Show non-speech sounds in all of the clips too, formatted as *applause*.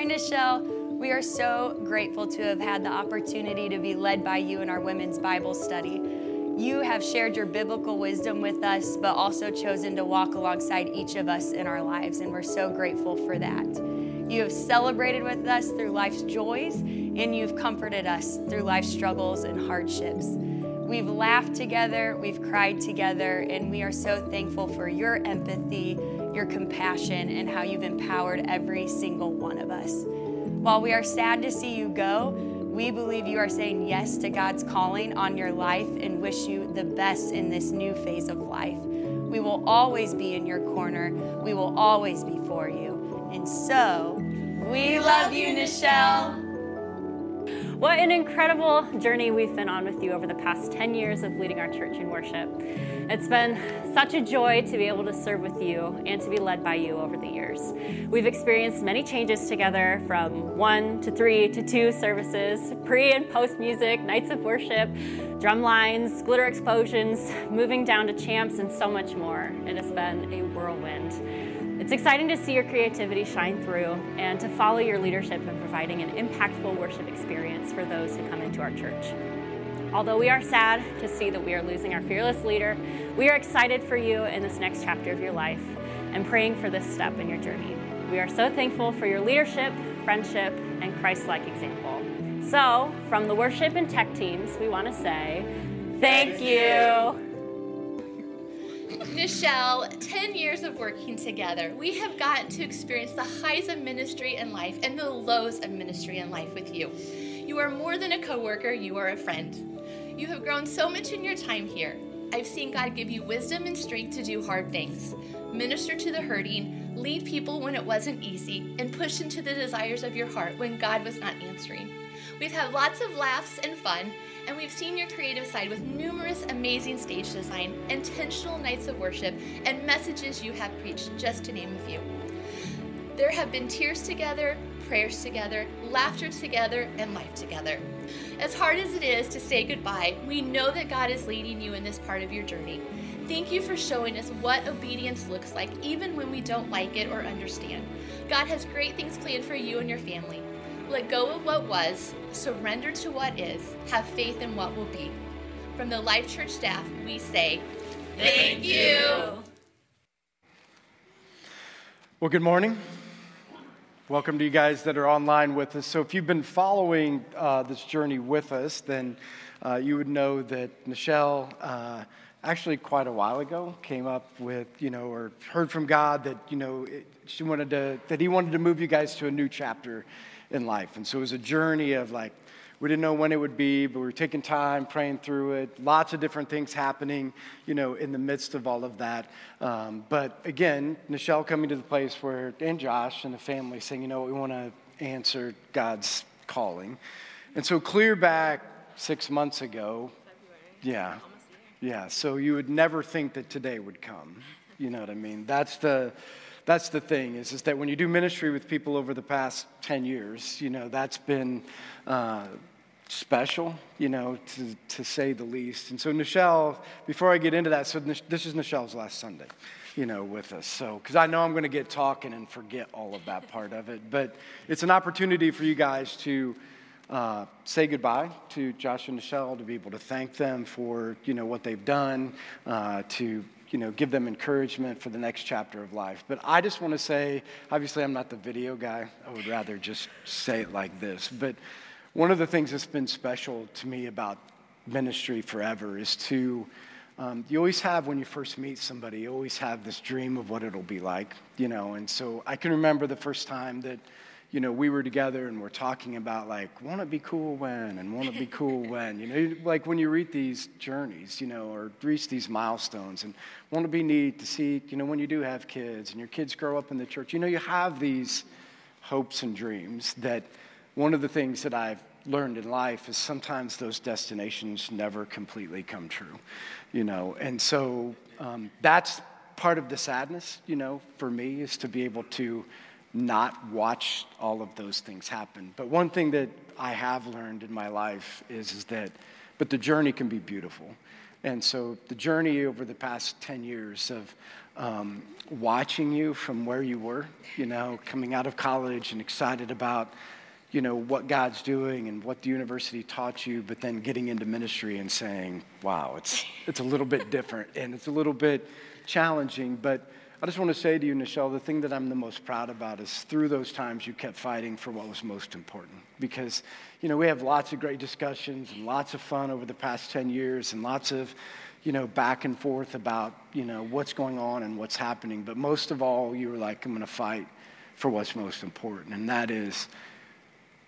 Hi, Nichelle. We are so grateful to have had the opportunity to be led by you in our women's Bible study. You have shared your biblical wisdom with us, but also chosen to walk alongside each of us in our lives, and we're so grateful for that. You have celebrated with us through life's joys, and you've comforted us through life's struggles and hardships. We've laughed together, we've cried together, and we are so thankful for your empathy, your compassion, and how you've empowered every single one of us. While we are sad to see you go, we believe you are saying yes to God's calling on your life and wish you the best in this new phase of life. We will always be in your corner, we will always be for you. And so, we love you, Nichelle. What an incredible journey we've been on with you over the past 10 years of leading our church in worship. It's been such a joy to be able to serve with you and to be led by you over the years. We've experienced many changes together from one to three to two services, pre and post music, nights of worship, drum lines, glitter explosions, moving down to champs, and so much more. It has been a whirlwind. It's exciting to see your creativity shine through and to follow your leadership in providing an impactful worship experience for those who come into our church. Although we are sad to see that we are losing our fearless leader, we are excited for you in this next chapter of your life and praying for this step in your journey. We are so thankful for your leadership, friendship, and Christ like example. So, from the worship and tech teams, we want to say, Thank you. Nichelle, 10 years of working together, we have gotten to experience the highs of ministry and life and the lows of ministry and life with you. You are more than a coworker, you are a friend. You have grown so much in your time here. I've seen God give you wisdom and strength to do hard things, minister to the hurting, lead people when it wasn't easy, and push into the desires of your heart when God was not answering. We've had lots of laughs and fun, and we've seen your creative side with numerous amazing stage design, intentional nights of worship, and messages you have preached, just to name a few. There have been tears together, prayers together, laughter together, and life together. As hard as it is to say goodbye, we know that God is leading you in this part of your journey. Thank you for showing us what obedience looks like, even when we don't like it or understand. God has great things planned for you and your family. Let go of what was, surrender to what is, have faith in what will be. From the Life Church staff, we say, Thank you. Well, good morning. Welcome to you guys that are online with us. So, if you've been following uh, this journey with us, then uh, you would know that Nichelle. uh, actually quite a while ago, came up with, you know, or heard from God that, you know, it, she wanted to, that He wanted to move you guys to a new chapter in life. And so it was a journey of like, we didn't know when it would be, but we were taking time, praying through it. Lots of different things happening, you know, in the midst of all of that. Um, but again, Nichelle coming to the place where, and Josh and the family saying, you know, we want to answer God's calling. And so clear back six months ago, yeah, yeah. So you would never think that today would come. You know what I mean? That's the that's the thing is, is that when you do ministry with people over the past 10 years, you know, that's been uh, special, you know, to, to say the least. And so, Nichelle, before I get into that, so this is Nichelle's last Sunday, you know, with us. So, because I know I'm going to get talking and forget all of that part of it. But it's an opportunity for you guys to uh, say goodbye to Josh and Nichelle, to be able to thank them for, you know, what they've done, uh, to you know, give them encouragement for the next chapter of life. But I just want to say, obviously, I'm not the video guy. I would rather just say it like this. But one of the things that's been special to me about ministry forever is to, um, you always have, when you first meet somebody, you always have this dream of what it'll be like, you know. And so I can remember the first time that, you know, we were together and we're talking about like, want to be cool when? and want to be cool *laughs* when, you know, like when you read these journeys, you know, or reach these milestones and want to be neat to see, you know, when you do have kids and your kids grow up in the church, you know, you have these hopes and dreams that one of the things that I've learned in life is sometimes those destinations never completely come true, you know, and so um, that's part of the sadness, you know, for me is to be able to not watch all of those things happen. But one thing that I have learned in my life is, is that, but the journey can be beautiful. And so the journey over the past 10 years of um, watching you from where you were, you know, coming out of college and excited about, you know, what God's doing and what the university taught you, but then getting into ministry and saying, wow, it's, it's a little bit different and it's a little bit challenging. But I just want to say to you, Nichelle, the thing that I'm the most proud about is through those times you kept fighting for what was most important. Because, you know, we have lots of great discussions and lots of fun over the past 10 years and lots of, you know, back and forth about, you know, what's going on and what's happening. But most of all, you were like, I'm going to fight for what's most important. And that is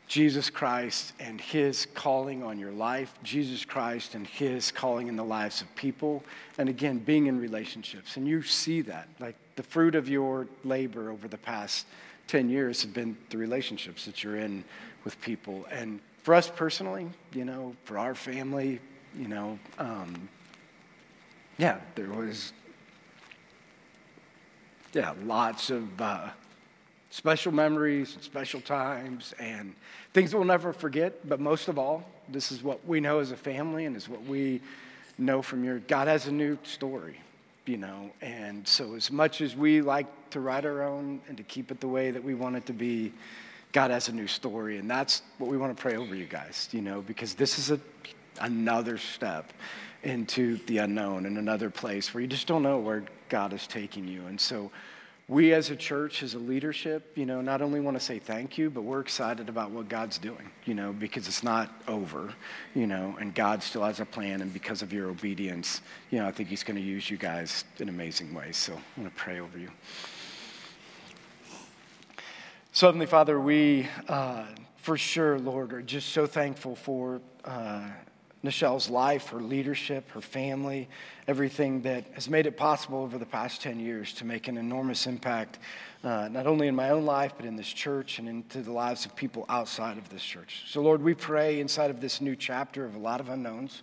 Jesus Christ and his calling on your life, Jesus Christ and his calling in the lives of people. And again, being in relationships. And you see that. Like the fruit of your labor over the past 10 years have been the relationships that you're in with people. And for us personally, you know, for our family, you know, um, yeah, there was, yeah, lots of uh, special memories and special times and things we'll never forget. But most of all, this is what we know as a family and is what we know from your God has a new story, you know. And so, as much as we like to write our own and to keep it the way that we want it to be, God has a new story. And that's what we want to pray over you guys, you know, because this is a, another step into the unknown and another place where you just don't know where God is taking you. And so we as a church, as a leadership, you know, not only want to say thank you, but we're excited about what God's doing, you know, because it's not over, you know, and God still has a plan. And because of your obedience, you know, I think He's going to use you guys in amazing ways. So I want to pray over you. So, Heavenly Father, we uh, for sure, Lord, are just so thankful for. Uh, Nichelle's life, her leadership, her family, everything that has made it possible over the past 10 years to make an enormous impact, uh, not only in my own life, but in this church and into the lives of people outside of this church. So, Lord, we pray inside of this new chapter of a lot of unknowns,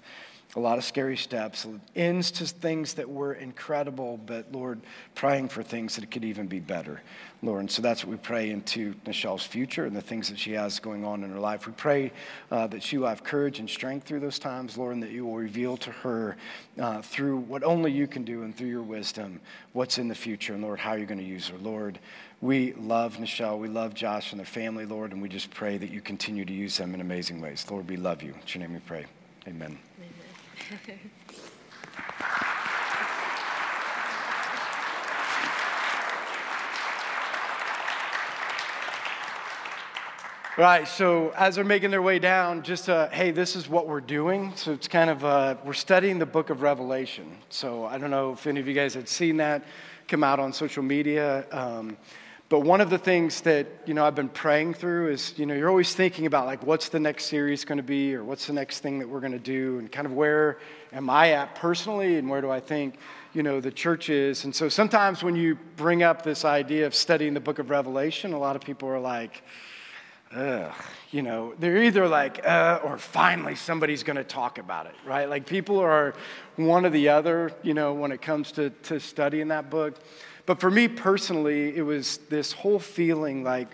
a lot of scary steps, ends to things that were incredible, but Lord, praying for things that could even be better. Lord. And so that's what we pray into Nichelle's future and the things that she has going on in her life. We pray uh, that she will have courage and strength through those times, Lord, and that you will reveal to her uh, through what only you can do and through your wisdom what's in the future, and Lord, how you're going to use her. Lord, we love Nichelle. We love Josh and their family, Lord, and we just pray that you continue to use them in amazing ways. Lord, we love you. In your name we pray. Amen. Amen. *laughs* Right, so as they're making their way down, just uh, hey, this is what we're doing. So it's kind of, uh, we're studying the book of Revelation. So I don't know if any of you guys had seen that come out on social media. Um, but one of the things that, you know, I've been praying through is, you know, you're always thinking about like, what's the next series going to be or what's the next thing that we're going to do and kind of where am I at personally and where do I think, you know, the church is. And so sometimes when you bring up this idea of studying the book of Revelation, a lot of people are like, ugh, you know, they're either like, uh, or finally somebody's going to talk about it, right? Like people are one or the other, you know, when it comes to, to studying that book. But for me personally, it was this whole feeling like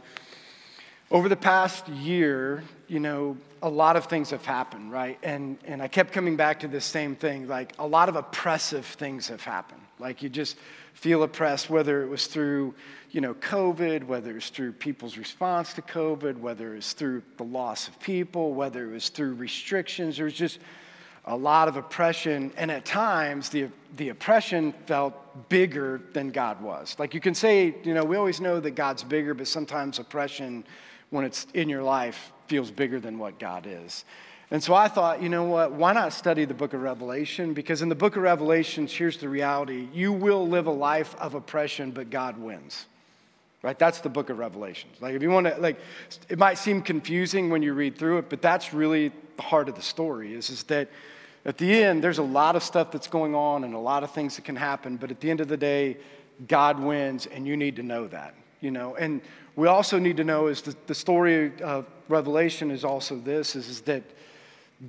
over the past year, you know, a lot of things have happened, right? And, and I kept coming back to this same thing like a lot of oppressive things have happened. Like you just feel oppressed, whether it was through, you know, COVID, whether it's through people's response to COVID, whether it's through the loss of people, whether it was through restrictions. There was just a lot of oppression, and at times the, the oppression felt bigger than God was. Like you can say, you know, we always know that God's bigger, but sometimes oppression, when it's in your life, feels bigger than what God is. And so I thought, you know what, why not study the book of Revelation? Because in the book of Revelations, here's the reality you will live a life of oppression, but God wins. Right? That's the book of Revelations. Like, if you want to, like, it might seem confusing when you read through it, but that's really the heart of the story is, is that at the end, there's a lot of stuff that's going on and a lot of things that can happen, but at the end of the day, God wins, and you need to know that, you know? And we also need to know is that the story of Revelation is also this, is, is that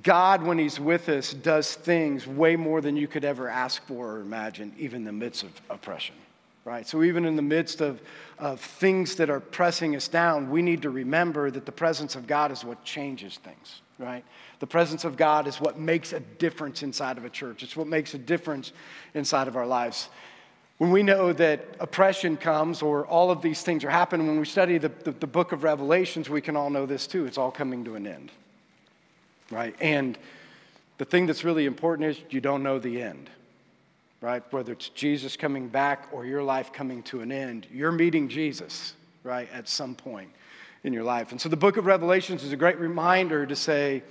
God, when He's with us, does things way more than you could ever ask for or imagine, even in the midst of oppression. right? So even in the midst of, of things that are pressing us down, we need to remember that the presence of God is what changes things, right? The presence of God is what makes a difference inside of a church. It's what makes a difference inside of our lives. When we know that oppression comes or all of these things are happening, when we study the, the, the book of Revelations, we can all know this too. It's all coming to an end, right? And the thing that's really important is you don't know the end, right? Whether it's Jesus coming back or your life coming to an end, you're meeting Jesus, right, at some point in your life. And so the book of Revelations is a great reminder to say,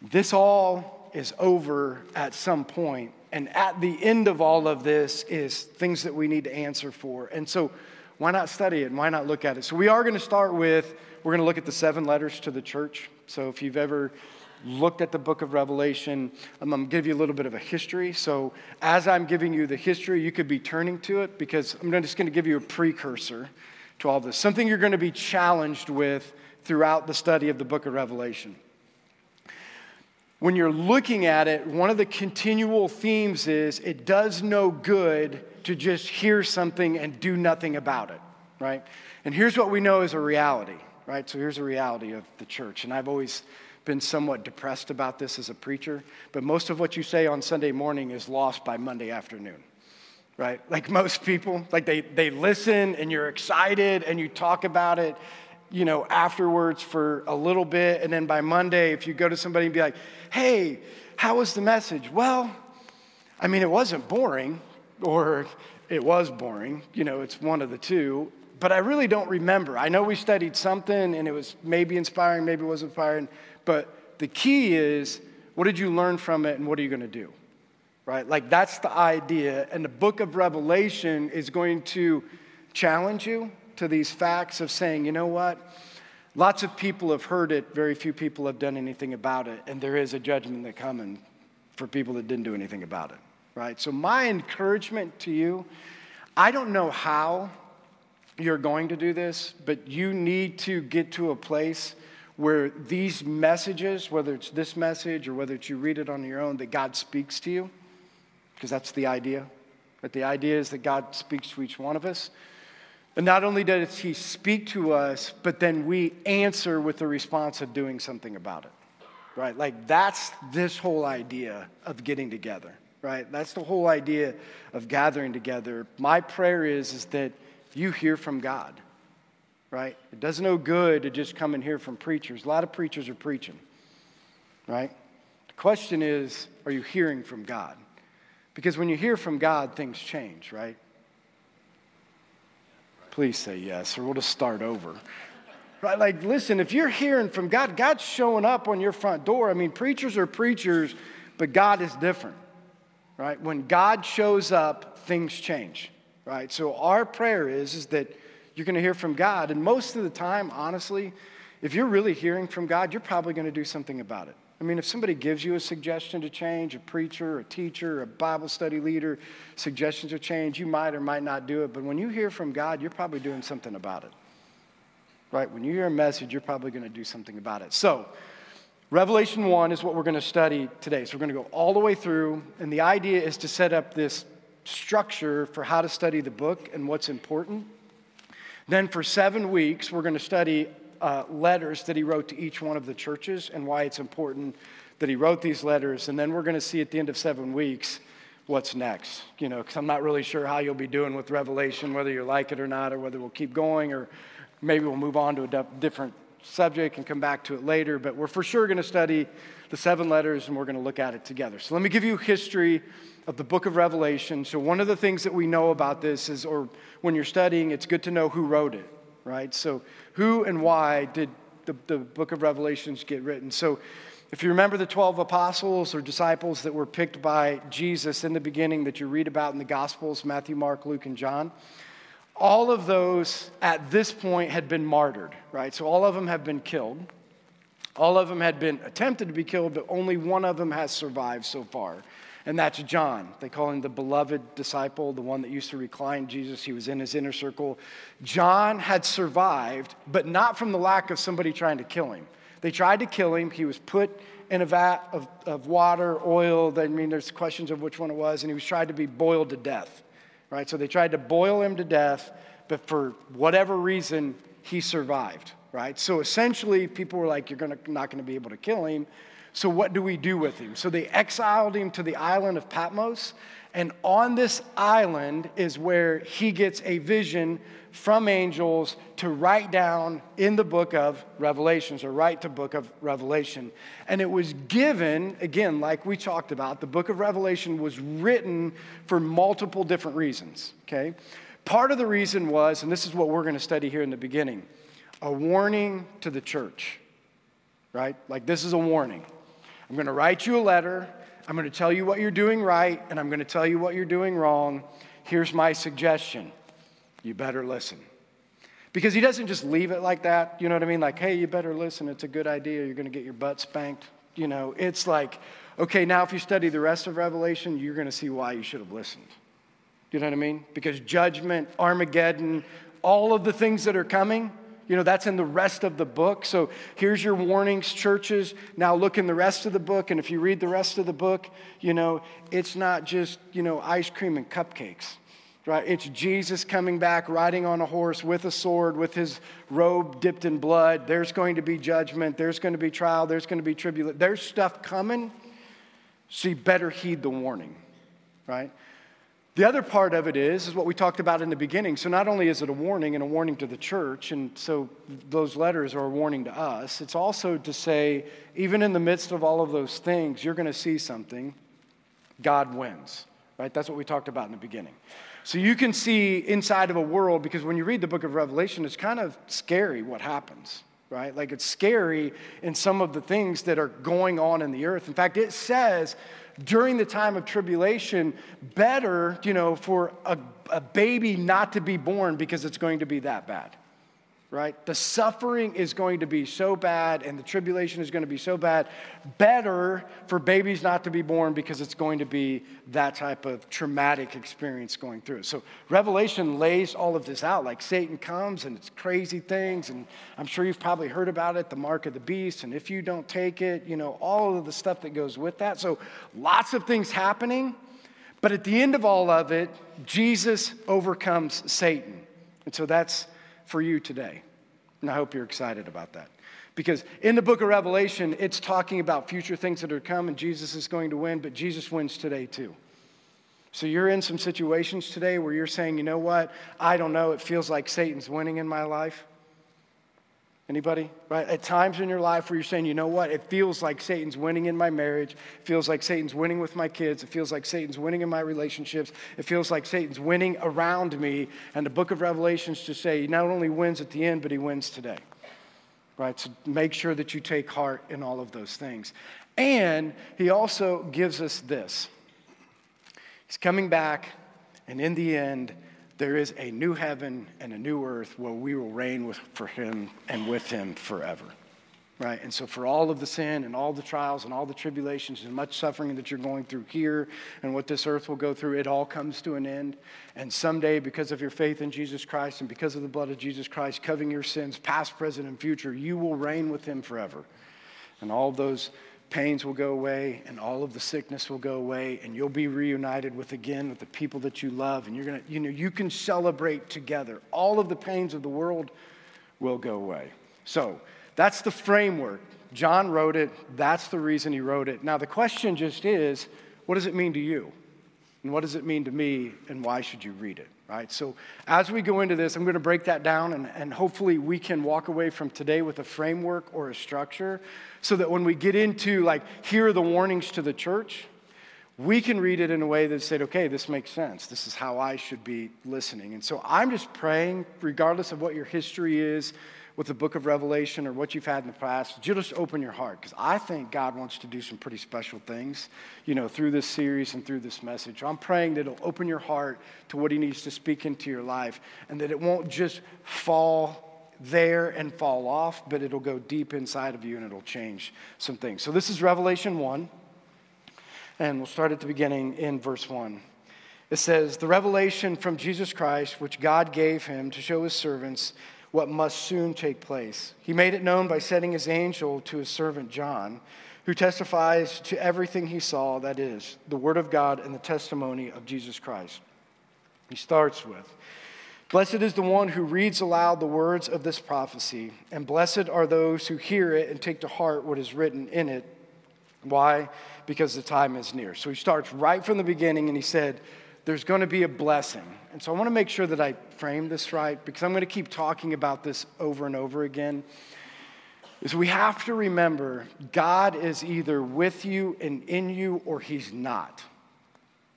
this all is over at some point and at the end of all of this is things that we need to answer for. And so, why not study it and why not look at it? So, we are going to start with, we're going to look at the seven letters to the church. So, if you've ever looked at the book of Revelation, I'm going to give you a little bit of a history. So, as I'm giving you the history, you could be turning to it because I'm just going to give you a precursor to all this, something you're going to be challenged with throughout the study of the book of Revelation when you're looking at it, one of the continual themes is it does no good to just hear something and do nothing about it, right? And here's what we know is a reality, right? So here's a reality of the church. And I've always been somewhat depressed about this as a preacher, but most of what you say on Sunday morning is lost by Monday afternoon. Right? Like most people, like they, they listen and you're excited and you talk about it, you know, afterwards for a little bit. And then by Monday, if you go to somebody and be like, hey, how was the message? Well, I mean, it wasn't boring, or it was boring. You know, it's one of the two. But I really don't remember. I know we studied something and it was maybe inspiring, maybe it was inspiring. But the key is what did you learn from it and what are you going to do? Right? Like, that's the idea. And the book of Revelation is going to challenge you to these facts of saying, you know what? Lots of people have heard it, very few people have done anything about it, and there is a judgment that coming for people that didn't do anything about it, right? So, my encouragement to you I don't know how you're going to do this, but you need to get to a place where these messages, whether it's this message or whether it's you read it on your own, that God speaks to you, because that's the idea. But the idea is that God speaks to each one of us. And not only does he speak to us, but then we answer with the response of doing something about it. Right? Like that's this whole idea of getting together. Right? That's the whole idea of gathering together. My prayer is, is that you hear from God. Right? It does no good to just come and hear from preachers. A lot of preachers are preaching. Right? The question is, are you hearing from God? Because when you hear from God, things change, right? Please say yes, or we'll just start over. Right? Like, listen, if you're hearing from God, God's showing up on your front door. I mean, preachers are preachers, but God is different. Right? When God shows up, things change. Right? So our prayer is, is that you're going to hear from God. And most of the time, honestly, if you're really hearing from God, you're probably going to do something about it. I mean, if somebody gives you a suggestion to change, a preacher, a teacher, a Bible study leader, suggestions to change, you might or might not do it. But when you hear from God, you're probably doing something about it. Right? When you hear a message, you're probably going to do something about it. So, Revelation 1 is what we're going to study today. So, we're going to go all the way through. And the idea is to set up this structure for how to study the book and what's important. Then, for seven weeks, we're going to study uh, letters that he wrote to each one of the churches and why it's important that he wrote these letters. And then we're going to see at the end of seven weeks what's next. You know, because I'm not really sure how you'll be doing with Revelation, whether you like it or not, or whether we'll keep going, or maybe we'll move on to a different subject and come back to it later. But we're for sure going to study the seven letters and we're going to look at it together. So let me give you history of the book of Revelation. So one of the things that we know about this is, or when you're studying, it's good to know who wrote it right? So, who and why did the, the book of Revelations get written? So, if you remember the 12 apostles or disciples that were picked by Jesus in the beginning that you read about in the Gospels Matthew, Mark, Luke, and John all of those at this point had been martyred, right? So, all of them have been killed. All of them had been attempted to be killed, but only one of them has survived so far and that's John. They call him the beloved disciple, the one that used to recline Jesus. He was in his inner circle. John had survived, but not from the lack of somebody trying to kill him. They tried to kill him. He was put in a vat of, of water, oil. I mean, there's questions of which one it was, and he was tried to be boiled to death. Right? So they tried to boil him to death, but for whatever reason, he survived, right? So essentially, people were like, You're gonna, not going to be able to kill him. So what do we do with him? So they exiled him to the island of Patmos. And on this island is where he gets a vision from angels to write down in the book of Revelations or write the book of Revelation. And it was given, again, like we talked about, the book of Revelation was written for multiple different reasons, okay? Part of the reason was, and this is what we're going to study here in the beginning, a warning to the church, right? Like this is a warning. I'm going to write you a letter. I'm going to tell you what you're doing right, and I'm going to tell you what you're doing wrong. Here's my suggestion you better listen. Because he doesn't just leave it like that. You know what I mean? Like, hey, you better listen. It's a good idea. You're going to get your butt spanked. You know, it's like, okay, now if you study the rest of Revelation, you're going to see why you should have listened. You know what I mean? Because judgment, Armageddon, all of the things that are coming, you know, that's in the rest of the book. So here's your warnings, churches. Now look in the rest of the book. And if you read the rest of the book, you know, it's not just, you know, ice cream and cupcakes right? It's Jesus coming back riding on a horse with a sword, with his robe dipped in blood. There's going to be judgment. There's going to be trial. There's going to be tribulation. There's stuff coming. So you better heed the warning, right? The other part of it is, is what we talked about in the beginning. So not only is it a warning and a warning to the church, and so those letters are a warning to us, it's also to say, even in the midst of all of those things, you're going to see something. God wins, right? That's what we talked about in the beginning. So you can see inside of a world because when you read the book of Revelation, it's kind of scary what happens, right? Like it's scary in some of the things that are going on in the earth. In fact, it says during the time of tribulation, better, you know, for a, a baby not to be born because it's going to be that bad right? The suffering is going to be so bad and the tribulation is going to be so bad. Better for babies not to be born because it's going to be that type of traumatic experience going through. So Revelation lays all of this out like Satan comes and it's crazy things. And I'm sure you've probably heard about it the mark of the beast. And if you don't take it, you know, all of the stuff that goes with that. So lots of things happening. But at the end of all of it, Jesus overcomes Satan. And so that's for you today. And I hope you're excited about that. Because in the book of Revelation, it's talking about future things that are come, and Jesus is going to win, but Jesus wins today too. So you're in some situations today where you're saying, you know what? I don't know. It feels like Satan's winning in my life. Anybody? Right? At times in your life where you're saying, you know what? It feels like Satan's winning in my marriage. It feels like Satan's winning with my kids. It feels like Satan's winning in my relationships. It feels like Satan's winning around me. And the book of Revelations to say he not only wins at the end, but he wins today. Right? So make sure that you take heart in all of those things. And he also gives us this. He's coming back, and in the end, there is a new heaven and a new earth where we will reign with, for him and with him forever. Right? And so, for all of the sin and all the trials and all the tribulations and much suffering that you're going through here and what this earth will go through, it all comes to an end. And someday, because of your faith in Jesus Christ and because of the blood of Jesus Christ covering your sins, past, present, and future, you will reign with him forever. And all those pains will go away and all of the sickness will go away and you'll be reunited with again with the people that you love and you're going to you know you can celebrate together. All of the pains of the world will go away. So that's the framework. John wrote it. That's the reason he wrote it. Now the question just is what does it mean to you? And what does it mean to me? And why should you read it right? So as we go into this, I'm going to break that down and, and hopefully we can walk away from today with a framework or a structure so that when we get into like, here are the warnings to the church, we can read it in a way that said, okay, this makes sense. This is how I should be listening. And so I'm just praying, regardless of what your history is, with the book of Revelation or what you've had in the past, you just open your heart because I think God wants to do some pretty special things, you know, through this series and through this message. I'm praying that it'll open your heart to what He needs to speak into your life and that it won't just fall there and fall off, but it'll go deep inside of you and it'll change some things. So this is Revelation 1, and we'll start at the beginning in verse 1. It says, The revelation from Jesus Christ, which God gave him to show his servants what must soon take place. He made it known by sending his angel to his servant John, who testifies to everything he saw, that is, the word of God and the testimony of Jesus Christ. He starts with Blessed is the one who reads aloud the words of this prophecy, and blessed are those who hear it and take to heart what is written in it. Why? Because the time is near. So he starts right from the beginning and he said, There's going to be a blessing. And so I want to make sure that I frame this right because I'm going to keep talking about this over and over again. Is we have to remember God is either with you and in you or he's not.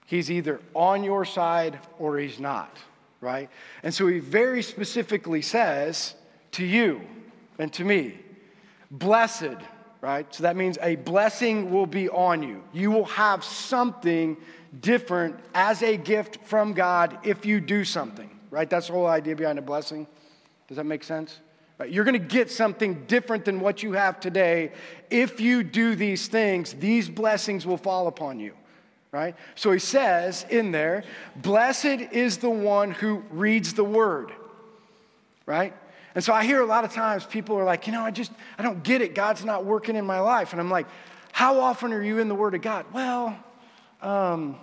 He's either on your side or he's not right? And so he very specifically says to you and to me, blessed, right? So that means a blessing will be on you. You will have something different as a gift from God if you do something, right? That's the whole idea behind a blessing. Does that make sense? Right? You're going to get something different than what you have today. If you do these things, these blessings will fall upon you right? So he says in there, Blessed is the one who reads the word, right? And so I hear a lot of times people are like, you know, I just, I don't get it. God's not working in my life. And I'm like, how often are you in the Word of God? Well, um,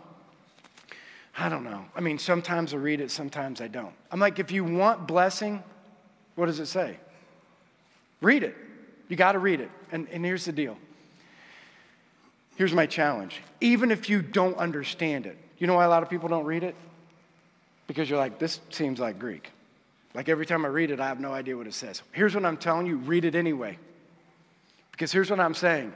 I don't know. I mean, sometimes I read it, sometimes I don't. I'm like, if you want blessing, what does it say? Read it. You got to read it. And, and here's the deal Here's my challenge. Even if you don't understand it, you know why a lot of people don't read it? Because you're like, this seems like Greek. Like every time I read it, I have no idea what it says. Here's what I'm telling you read it anyway. Because here's what I'm saying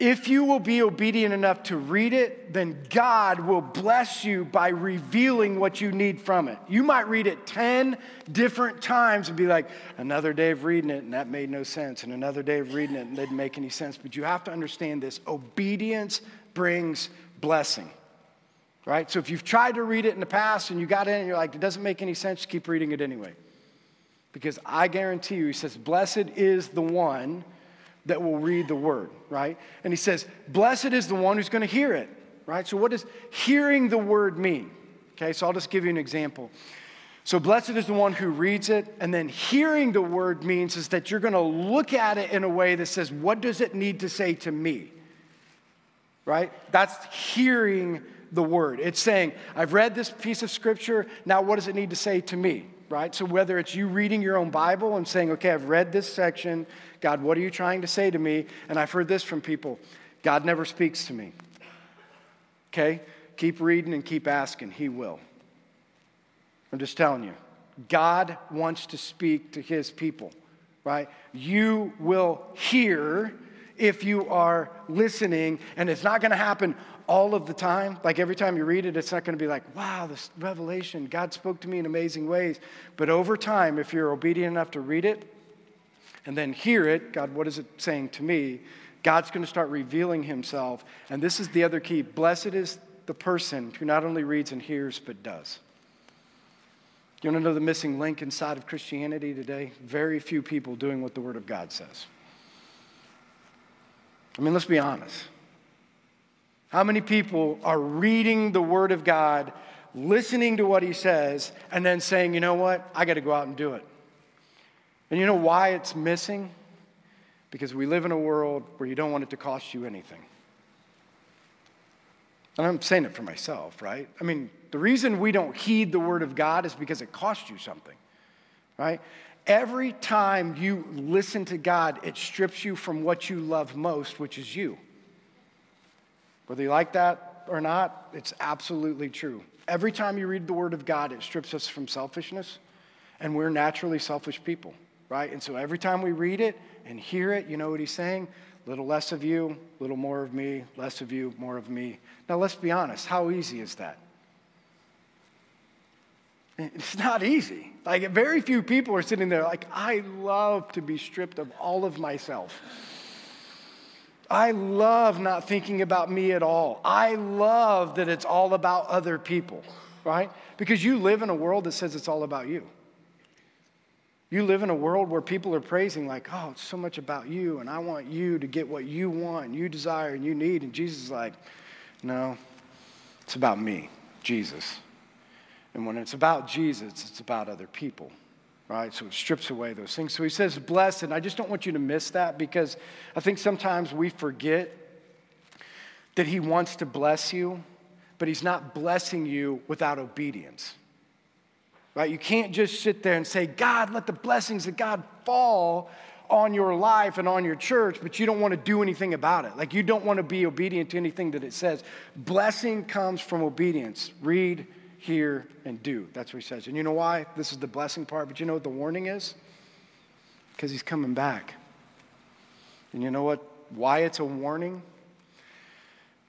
if you will be obedient enough to read it, then God will bless you by revealing what you need from it. You might read it 10 different times and be like, another day of reading it, and that made no sense, and another day of reading it, and it didn't make any sense. But you have to understand this obedience brings blessing. Right? So if you've tried to read it in the past and you got in and you're like, it doesn't make any sense, keep reading it anyway. Because I guarantee you, he says, blessed is the one that will read the word, right? And he says, Blessed is the one who's going to hear it, right? So, what does hearing the word mean? Okay, so I'll just give you an example. So, blessed is the one who reads it, and then hearing the word means is that you're going to look at it in a way that says, What does it need to say to me? Right? That's hearing the word. It's saying, I've read this piece of scripture, now what does it need to say to me? Right? So, whether it's you reading your own Bible and saying, Okay, I've read this section, God, what are you trying to say to me? And I've heard this from people God never speaks to me. Okay? Keep reading and keep asking. He will. I'm just telling you. God wants to speak to his people, right? You will hear if you are listening, and it's not going to happen all of the time. Like every time you read it, it's not going to be like, wow, this revelation, God spoke to me in amazing ways. But over time, if you're obedient enough to read it, and then hear it God, what is it saying to me? God's going to start revealing himself. And this is the other key blessed is the person who not only reads and hears, but does. You want to know the missing link inside of Christianity today? Very few people doing what the Word of God says. I mean, let's be honest. How many people are reading the Word of God, listening to what He says, and then saying, you know what? I got to go out and do it? And you know why it's missing? Because we live in a world where you don't want it to cost you anything. And I'm saying it for myself, right? I mean, the reason we don't heed the word of God is because it costs you something, right? Every time you listen to God, it strips you from what you love most, which is you. Whether you like that or not, it's absolutely true. Every time you read the word of God, it strips us from selfishness, and we're naturally selfish people right? And so every time we read it and hear it, you know what he's saying? Little less of you, little more of me, less of you, more of me. Now, let's be honest. How easy is that? It's not easy. Like, very few people are sitting there like, I love to be stripped of all of myself. I love not thinking about me at all. I love that it's all about other people, right? Because you live in a world that says it's all about you. You live in a world where people are praising, like, oh, it's so much about you, and I want you to get what you want, and you desire, and you need. And Jesus is like, no, it's about me, Jesus. And when it's about Jesus, it's about other people, right? So it strips away those things. So he says, blessed. And I just don't want you to miss that because I think sometimes we forget that he wants to bless you, but he's not blessing you without obedience. right? You can't just sit there and say, God, let the blessings of God fall on your life and on your church, but you don't want to do anything about it. Like you don't want to be obedient to anything that it says. Blessing comes from obedience. Read, hear, and do. That's what he says. And you know why? This is the blessing part, but you know what the warning is? Because he's coming back. And you know what? Why it's a warning?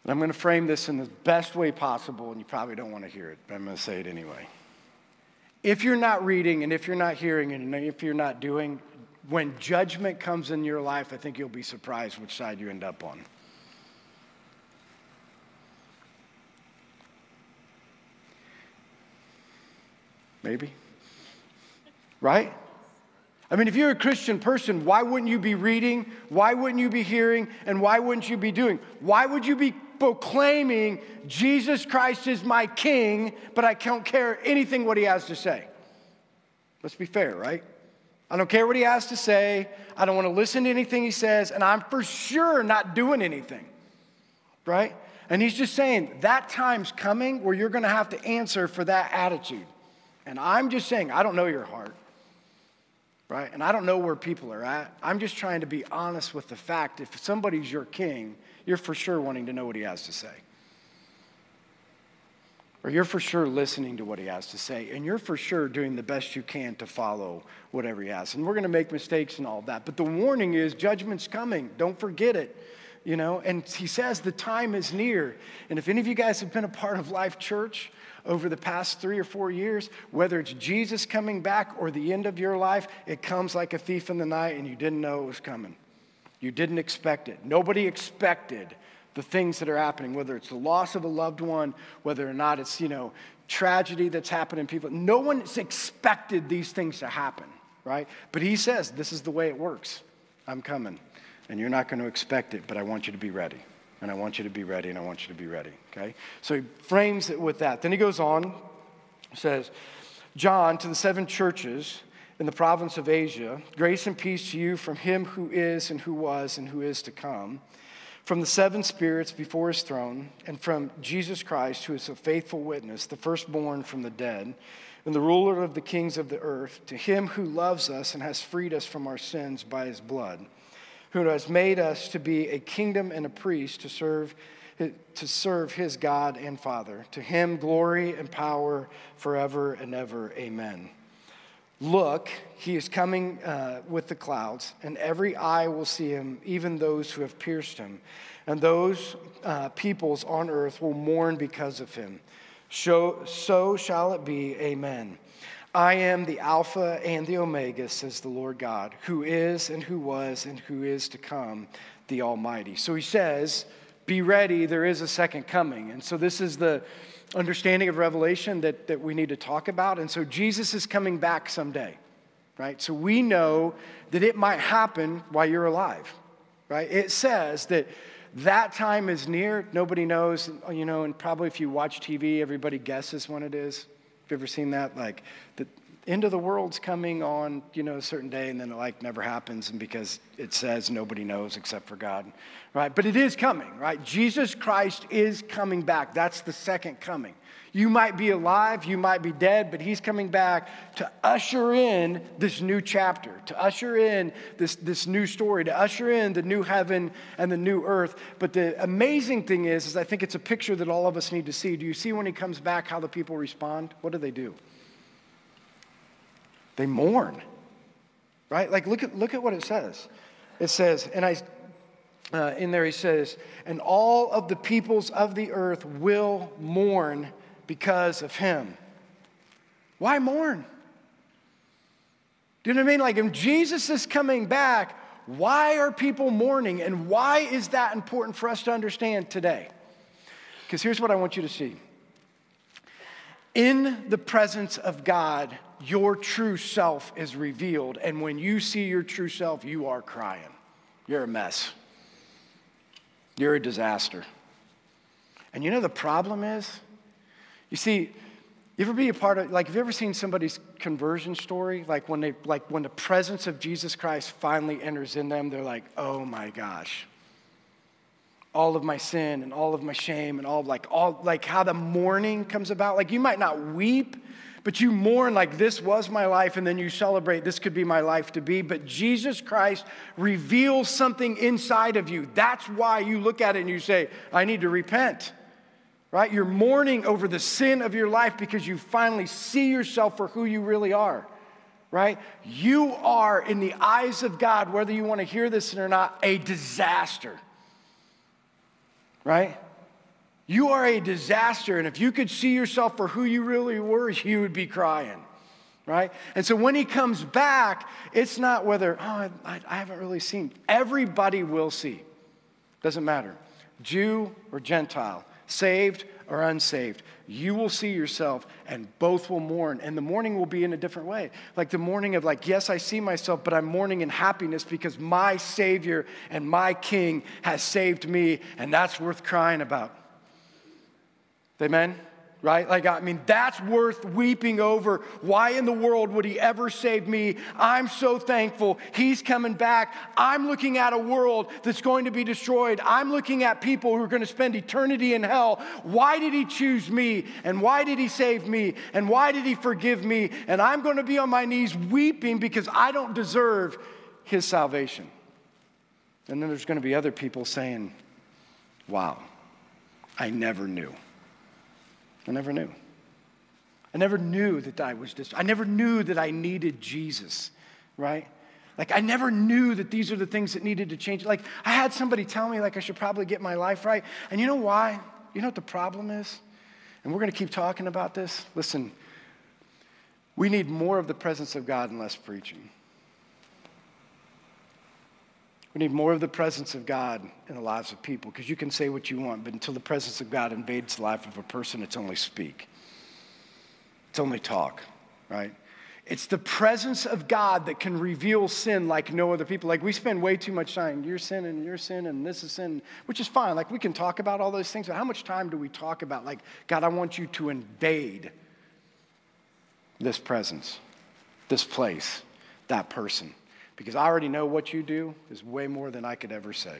And I'm going to frame this in the best way possible, and you probably don't want to hear it, but I'm going to say it anyway. If you're not reading, and if you're not hearing, and if you're not doing, when judgment comes in your life, I think you'll be surprised which side you end up on. Maybe? Right? I mean, if you're a Christian person, why wouldn't you be reading? Why wouldn't you be hearing? And why wouldn't you be doing? Why would you be proclaiming Jesus Christ is my king, but I don't care anything what he has to say? Let's be fair, right? I don't care what he has to say. I don't want to listen to anything he says, and I'm for sure not doing anything, right? And he's just saying that time's coming where you're going to have to answer for that attitude. And I'm just saying, I don't know your heart right? And I don't know where people are at. I'm just trying to be honest with the fact if somebody's your king, you're for sure wanting to know what he has to say. Or you're for sure listening to what he has to say, and you're for sure doing the best you can to follow whatever he has. And we're going to make mistakes and all that. But the warning is judgment's coming. Don't forget it. You know, and he says the time is near. And if any of you guys have been a part of Life Church, over the past three or four years, whether it's Jesus coming back or the end of your life, it comes like a thief in the night and you didn't know it was coming. You didn't expect it. Nobody expected the things that are happening, whether it's the loss of a loved one, whether or not it's, you know, tragedy that's happening people. No one's expected these things to happen, right? But he says, this is the way it works. I'm coming. And you're not going to expect it, but I want you to be ready and I want you to be ready, and I want you to be ready. Okay? So he frames it with that. Then he goes on, says, John, to the seven churches in the province of Asia, grace and peace to you from him who is, and who was, and who is to come, from the seven spirits before his throne, and from Jesus Christ, who is a faithful witness, the firstborn from the dead, and the ruler of the kings of the earth, to him who loves us and has freed us from our sins by his blood who has made us to be a kingdom and a priest to serve, to serve his God and Father. To him glory and power forever and ever. Amen. Look, he is coming uh, with the clouds, and every eye will see him, even those who have pierced him. And those uh, peoples on earth will mourn because of him. So, so shall it be. Amen. I am the Alpha and the Omega, says the Lord God, who is and who was and who is to come, the Almighty. So he says, Be ready, there is a second coming. And so this is the understanding of Revelation that, that we need to talk about. And so Jesus is coming back someday, right? So we know that it might happen while you're alive, right? It says that that time is near. Nobody knows, you know, and probably if you watch TV, everybody guesses when it is you ever seen that? Like the end of the world's coming on, you know, a certain day, and then it like never happens, and because it says nobody knows except for God, right? But it is coming, right? Jesus Christ is coming back. That's the second coming. You might be alive, you might be dead, but he's coming back to usher in this new chapter, to usher in this, this new story, to usher in the new heaven and the new earth. But the amazing thing is, is I think it's a picture that all of us need to see. Do you see when he comes back how the people respond? What do they do? They mourn, right? Like look at, look at what it says. It says, and I, uh, in there he says, and all of the peoples of the earth will mourn because of him. Why mourn? Do you know what I mean? Like, if Jesus is coming back, why are people mourning? And why is that important for us to understand today? Because here's what I want you to see in the presence of God, your true self is revealed. And when you see your true self, you are crying. You're a mess. You're a disaster. And you know the problem is? You see, you ever be a part of, like, have you ever seen somebody's conversion story? Like when they, like when the presence of Jesus Christ finally enters in them, they're like, oh my gosh. All of my sin and all of my shame and all like all like how the mourning comes about. Like you might not weep, But you mourn like this was my life, and then you celebrate this could be my life to be. But Jesus Christ reveals something inside of you. That's why you look at it and you say, I need to repent. Right? You're mourning over the sin of your life because you finally see yourself for who you really are. Right? You are, in the eyes of God, whether you want to hear this or not, a disaster. Right? You are a disaster. And if you could see yourself for who you really were, *laughs* you would be crying. Right? And so when he comes back, it's not whether, oh, I, I haven't really seen. Everybody will see. Doesn't matter. Jew or Gentile, saved or unsaved. You will see yourself and both will mourn. And the mourning will be in a different way. Like the mourning of, like, yes, I see myself, but I'm mourning in happiness because my Savior and my King has saved me, and that's worth crying about. Amen? Right? Like, I mean, that's worth weeping over. Why in the world would he ever save me? I'm so thankful. He's coming back. I'm looking at a world that's going to be destroyed. I'm looking at people who are going to spend eternity in hell. Why did he choose me? And why did he save me? And why did he forgive me? And I'm going to be on my knees weeping because I don't deserve his salvation. And then there's going to be other people saying, Wow, I never knew. I never knew. I never knew that I was this. I never knew that I needed Jesus, right? Like, I never knew that these are the things that needed to change. Like, I had somebody tell me, like, I should probably get my life right. And you know why? You know what the problem is? And we're going to keep talking about this. Listen, we need more of the presence of God and less preaching. We need more of the presence of God in the lives of people because you can say what you want, but until the presence of God invades the life of a person, it's only speak. It's only talk, right? It's the presence of God that can reveal sin like no other people. Like we spend way too much time, you're sinning, you're sin, and this is sin, which is fine. Like we can talk about all those things, but how much time do we talk about, like, God, I want you to invade this presence, this place, that person? Because I already know what you do is way more than I could ever say.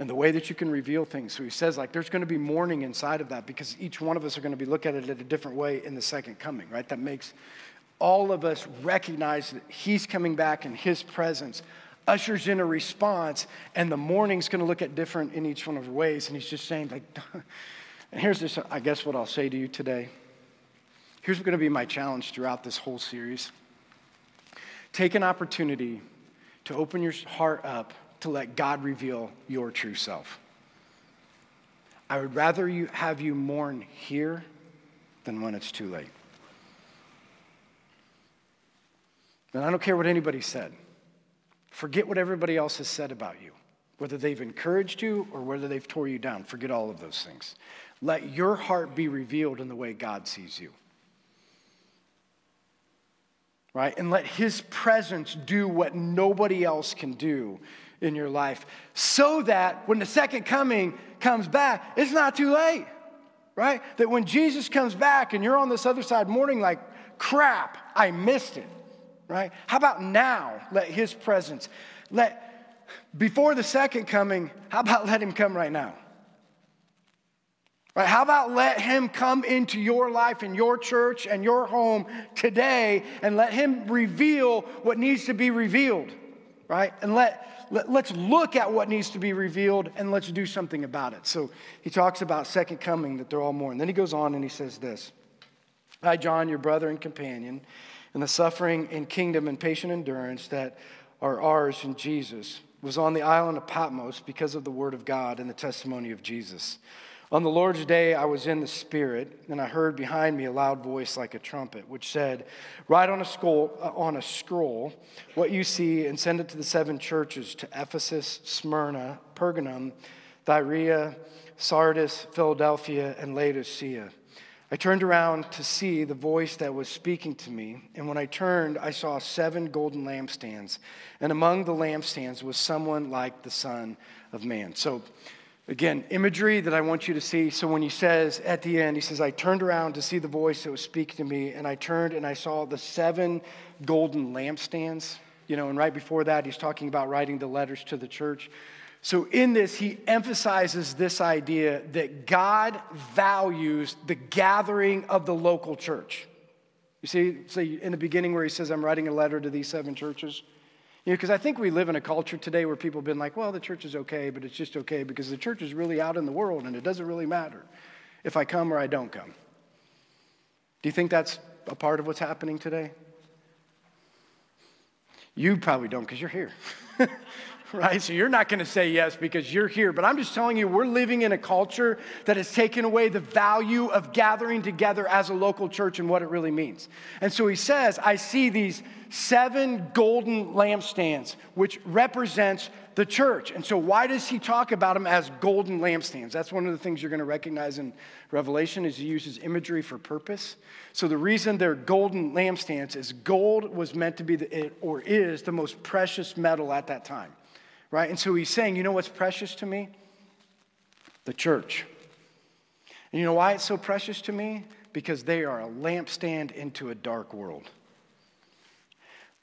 And the way that you can reveal things. So he says, like, there's going to be mourning inside of that because each one of us are going to be looking at it a different way in the second coming, right? That makes all of us recognize that he's coming back in his presence, ushers in a response, and the mourning's going to look at different in each one of the ways. And he's just saying, like, *laughs* and here's this, I guess, what I'll say to you today. Here's going to be my challenge throughout this whole series. Take an opportunity to open your heart up to let God reveal your true self. I would rather you have you mourn here than when it's too late. And I don't care what anybody said. Forget what everybody else has said about you, whether they've encouraged you or whether they've tore you down. Forget all of those things. Let your heart be revealed in the way God sees you right? And let His presence do what nobody else can do in your life so that when the second coming comes back, it's not too late, right? That when Jesus comes back and you're on this other side mourning, like, crap, I missed it, right? How about now let His presence, let, before the second coming, how about let Him come right now? Right? How about let him come into your life and your church and your home today and let him reveal what needs to be revealed, right? And let, let, let's look at what needs to be revealed and let's do something about it. So he talks about second coming, that they're all mourning. Then he goes on and he says this I, John, your brother and companion, and the suffering and kingdom and patient endurance that are ours in Jesus, was on the island of Patmos because of the word of God and the testimony of Jesus. On the Lord's day, I was in the Spirit, and I heard behind me a loud voice like a trumpet, which said, Write on a scroll, uh, on a scroll what you see and send it to the seven churches to Ephesus, Smyrna, Pergamum, Thyatira, Sardis, Philadelphia, and Laodicea. I turned around to see the voice that was speaking to me, and when I turned, I saw seven golden lampstands, and among the lampstands was someone like the Son of Man. So, Again, imagery that I want you to see. So when he says at the end, he says, I turned around to see the voice that was speaking to me, and I turned and I saw the seven golden lampstands. You know, and right before that, he's talking about writing the letters to the church. So, in this, he emphasizes this idea that God values the gathering of the local church. You see, see in the beginning where he says, I'm writing a letter to these seven churches. You know, because I think we live in a culture today where people have been like, well, the church is okay, but it's just okay because the church is really out in the world and it doesn't really matter if I come or I don't come. Do you think that's a part of what's happening today? You probably don't because you're here. *laughs* right? So you're not going to say yes because you're here. But I'm just telling you, we're living in a culture that has taken away the value of gathering together as a local church and what it really means. And so he says, I see these seven golden lampstands, which represents the church. And so why does he talk about them as golden lampstands? That's one of the things you're going to recognize in Revelation is he uses imagery for purpose. So the reason they're golden lampstands is gold was meant to be the, or is the most precious metal at that time right? And so he's saying, you know what's precious to me? The church. And you know why it's so precious to me? Because they are a lampstand into a dark world.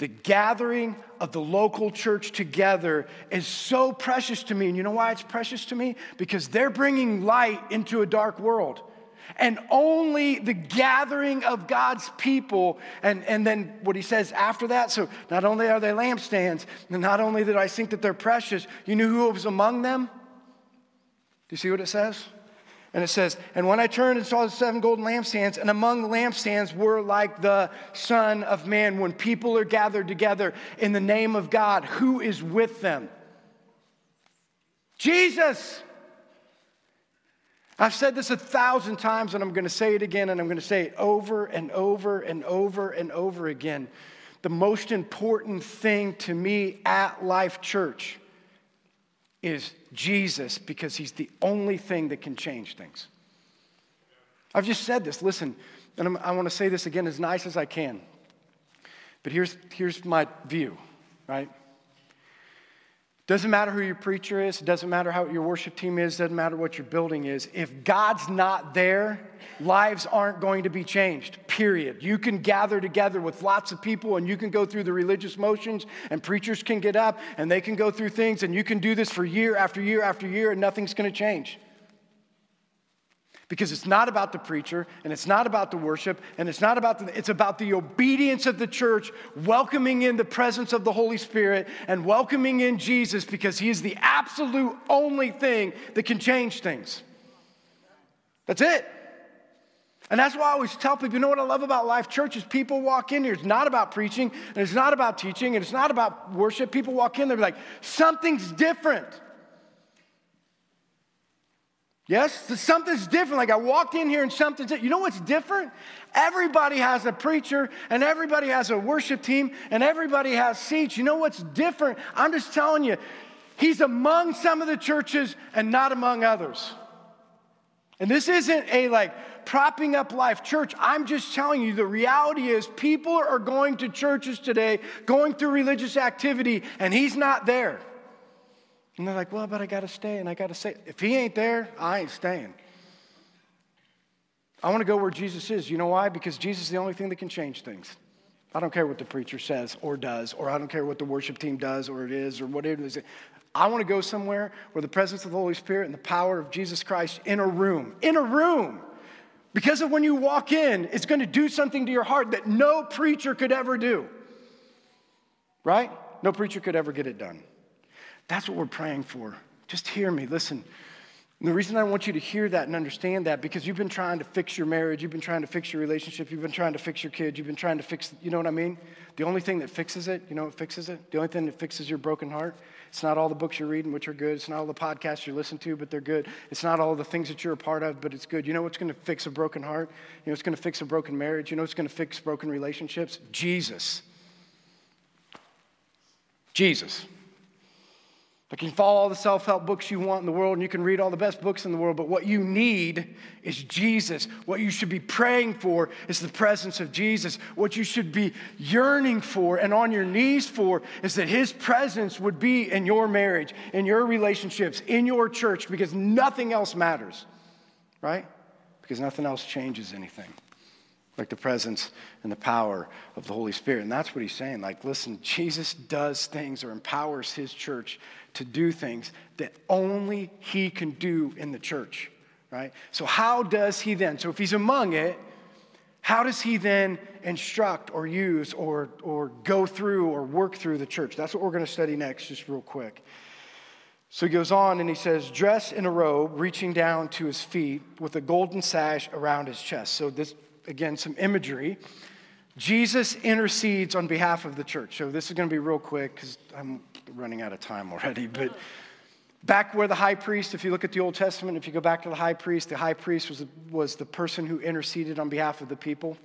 The gathering of the local church together is so precious to me. And you know why it's precious to me? Because they're bringing light into a dark world. And only the gathering of God's people, and, and then what he says after that. So not only are they lampstands, and not only did I think that they're precious, you knew who was among them? Do you see what it says? And it says, And when I turned and saw the seven golden lampstands, and among the lampstands were like the Son of Man. When people are gathered together in the name of God, who is with them? Jesus. I've said this a thousand times, and I'm going to say it again, and I'm going to say it over and over and over and over again. The most important thing to me at Life Church is Jesus because he's the only thing that can change things. I've just said this. Listen, and I'm, i want to say this again as nice as I can. But here's, here's my view, right? Doesn't matter who your preacher is, doesn't matter how your worship team is, doesn't matter what your building is. If God's not there, lives aren't going to be changed, period. You can gather together with lots of people and you can go through the religious motions, and preachers can get up and they can go through things, and you can do this for year after year after year, and nothing's going to change because it's not about the preacher and it's not about the worship and it's not about the, it's about the obedience of the church welcoming in the presence of the holy spirit and welcoming in jesus because he is the absolute only thing that can change things that's it and that's why I always tell people, you know what I love about Life Church is people walk in here. It's not about preaching, and it's not about teaching, and it's not about worship. People walk in, they're like, something's different. Yes, something's different. Like I walked in here and something's You know what's different? Everybody has a preacher and everybody has a worship team and everybody has seats. You know what's different? I'm just telling you, he's among some of the churches and not among others. And this isn't a like propping up life church. I'm just telling you the reality is people are going to churches today, going through religious activity, and he's not there. And they're like, well, but I got to stay and I got to say, if he ain't there, I ain't staying. I want to go where Jesus is. You know why? Because Jesus is the only thing that can change things. I don't care what the preacher says or does, or I don't care what the worship team does or it is or what it is. I want to go somewhere where the presence of the Holy Spirit and the power of Jesus Christ in a room, in a room, because of when you walk in, it's going to do something to your heart that no preacher could ever do. Right? No preacher could ever get it done. That's what we're praying for. Just hear me. Listen. And the reason I want you to hear that and understand that because you've been trying to fix your marriage, you've been trying to fix your relationship, you've been trying to fix your kids, you've been trying to fix, you know what I mean? The only thing that fixes it, you know what fixes it? The only thing that fixes your broken heart, it's not all the books you're reading, which are good. It's not all the podcasts you listen to, but they're good. It's not all the things that you're a part of, but it's good. You know what's going to fix a broken heart? You know what's going to fix a broken marriage? You know what's going to fix broken relationships? Jesus. Jesus. Like you can follow all the self help books you want in the world and you can read all the best books in the world, but what you need is Jesus. What you should be praying for is the presence of Jesus. What you should be yearning for and on your knees for is that His presence would be in your marriage, in your relationships, in your church, because nothing else matters, right? Because nothing else changes anything. like the presence and the power of the Holy Spirit. And that's what he's saying. Like, listen, Jesus does things or empowers his church to do things that only he can do in the church, right? So, how does he then? So, if he's among it, how does he then instruct or use or, or go through or work through the church? That's what we're going to study next, just real quick. So he goes on and he says, dressed in a robe, reaching down to his feet with a golden sash around his chest. So, this, again, some imagery. Jesus intercedes on behalf of the church. So, this is going to be real quick because I'm running out of time already. But back where the high priest, if you look at the Old Testament, if you go back to the high priest, the high priest was, was the person who interceded on behalf of the people.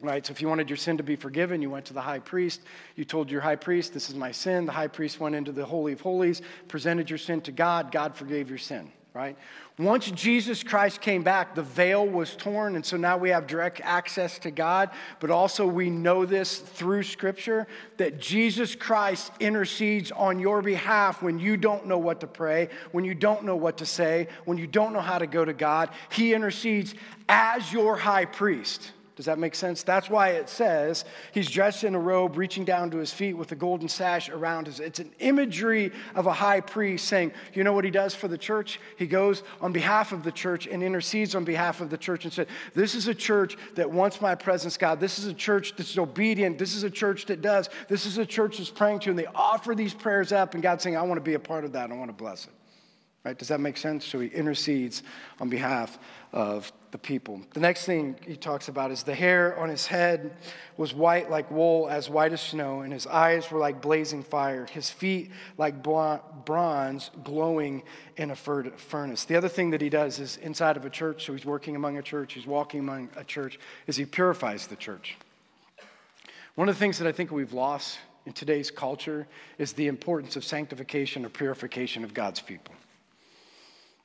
Right? So if you wanted your sin to be forgiven, you went to the high priest. You told your high priest, This is my sin. The high priest went into the Holy of Holies, presented your sin to God. God forgave your sin. Right? Once Jesus Christ came back, the veil was torn, and so now we have direct access to God. But also, we know this through Scripture that Jesus Christ intercedes on your behalf when you don't know what to pray, when you don't know what to say, when you don't know how to go to God. He intercedes as your high priest. Does that make sense? That's why it says he's dressed in a robe, reaching down to his feet with a golden sash around his. It's an imagery of a high priest saying, you know what he does for the church? He goes on behalf of the church and intercedes on behalf of the church and said, This is a church that wants my presence, God. This is a church that's obedient. This is a church that does. This is a church that's praying to. And they offer these prayers up, and God's saying, I want to be a part of that. I want to bless it. Right? Does that make sense? So he intercedes on behalf of the people. The next thing he talks about is the hair on his head was white like wool, as white as snow, and his eyes were like blazing fire, his feet like bronze glowing in a furnace. The other thing that he does is inside of a church, so he's working among a church, he's walking among a church, is he purifies the church. One of the things that I think we've lost in today's culture is the importance of sanctification or purification of God's people.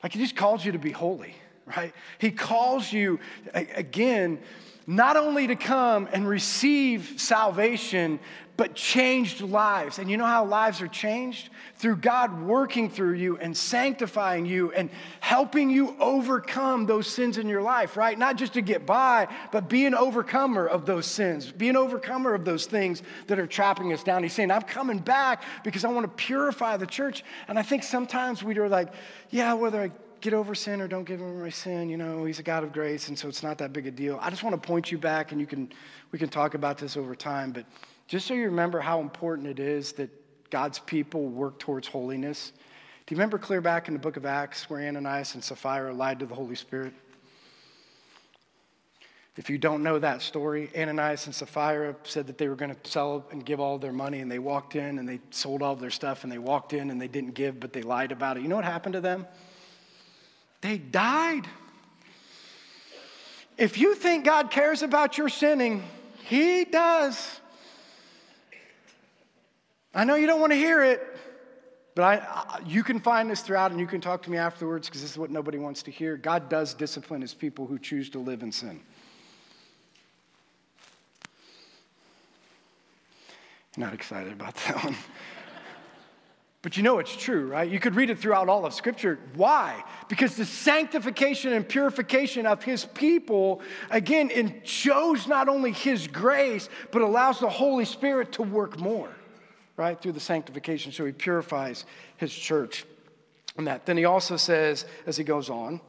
Like he just calls you to be holy right? He calls you, again, not only to come and receive salvation, but changed lives. And you know how lives are changed? Through God working through you and sanctifying you and helping you overcome those sins in your life, right? Not just to get by, but be an overcomer of those sins, be an overcomer of those things that are trapping us down. He's saying, I'm coming back because I want to purify the church. And I think sometimes we are like, yeah, whether I get over sin or don't give him my sin. You know, he's a God of grace, and so it's not that big a deal. I just want to point you back, and you can, we can talk about this over time, but just so you remember how important it is that God's people work towards holiness. Do you remember clear back in the book of Acts where Ananias and Sapphira lied to the Holy Spirit? If you don't know that story, Ananias and Sapphira said that they were going to sell and give all their money, and they walked in and they sold all their stuff, and they walked in and they didn't give, but they lied about it. You know what happened to them? They died. If you think God cares about your sinning, He does. I know you don't want to hear it, but I, you can find this throughout and you can talk to me afterwards because this is what nobody wants to hear. God does discipline his people who choose to live in sin. Not excited about that one. But you know it's true, right? You could read it throughout all of Scripture. Why? Because the sanctification and purification of His people, again, it shows not only His grace, but allows the Holy Spirit to work more, right? Through the sanctification. So He purifies His church. And that. Then He also says, as He goes on,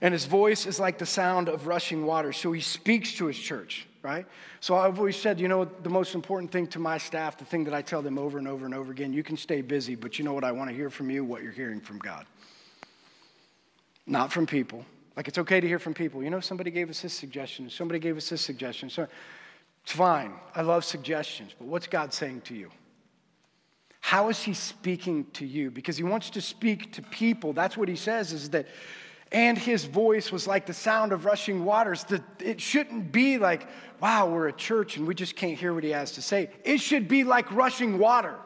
and His voice is like the sound of rushing water. So He speaks to His church right? So I've always said, you know, the most important thing to my staff, the thing that I tell them over and over and over again, you can stay busy, but you know what I want to hear from you? What you're hearing from God. Not from people. Like it's okay to hear from people. You know, somebody gave us this suggestion, somebody gave us this suggestion. So it's fine. I love suggestions, but what's God saying to you? How is he speaking to you? Because he wants to speak to people. That's what he says is that and his voice was like the sound of rushing waters. The, it shouldn't be like, wow, we're a church and we just can't hear what he has to say. It should be like rushing water.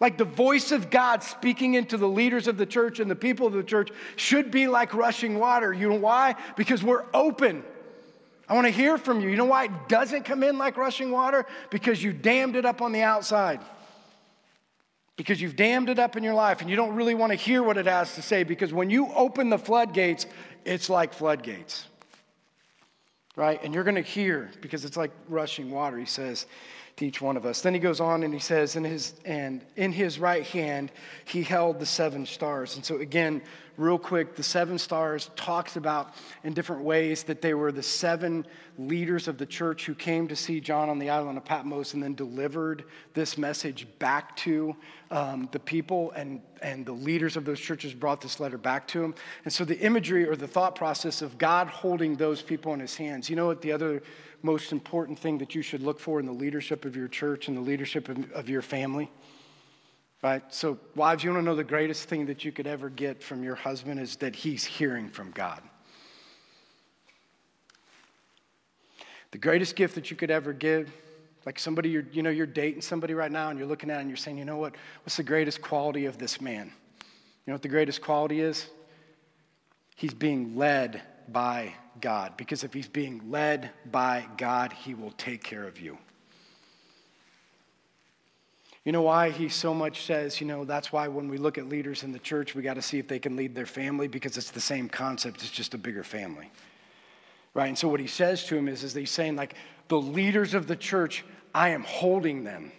Like the voice of God speaking into the leaders of the church and the people of the church should be like rushing water. You know why? Because we're open. I want to hear from you. You know why it doesn't come in like rushing water? Because you dammed it up on the outside because you've dammed it up in your life and you don't really want to hear what it has to say because when you open the floodgates, it's like floodgates. right? And you're going to hear because it's like rushing water. He says to each one of us. Then he goes on and he says, in his and in his right hand he held the seven stars. And so again, real quick, the seven stars talks about in different ways that they were the seven leaders of the church who came to see John on the island of Patmos and then delivered this message back to um, the people, and, and the leaders of those churches brought this letter back to him. And so the imagery or the thought process of God holding those people in his hands, you know what the other most important thing that you should look for in the leadership of your church and the leadership of, of your family? Right? So, wives, you want to know the greatest thing that you could ever get from your husband is that he's hearing from God. The greatest gift that you could ever give, like somebody you're, you know, you're dating somebody right now and you're looking at and you're saying, you know what, what's the greatest quality of this man? You know what the greatest quality is? He's being led by God. Because if he's being led by God, he will take care of you. You know why he so much says, you know, that's why when we look at leaders in the church, we got to see if they can lead their family because it's the same concept, it's just a bigger family. Right? And so what he says to him is, is he's saying, like, the leaders of the church, I am holding them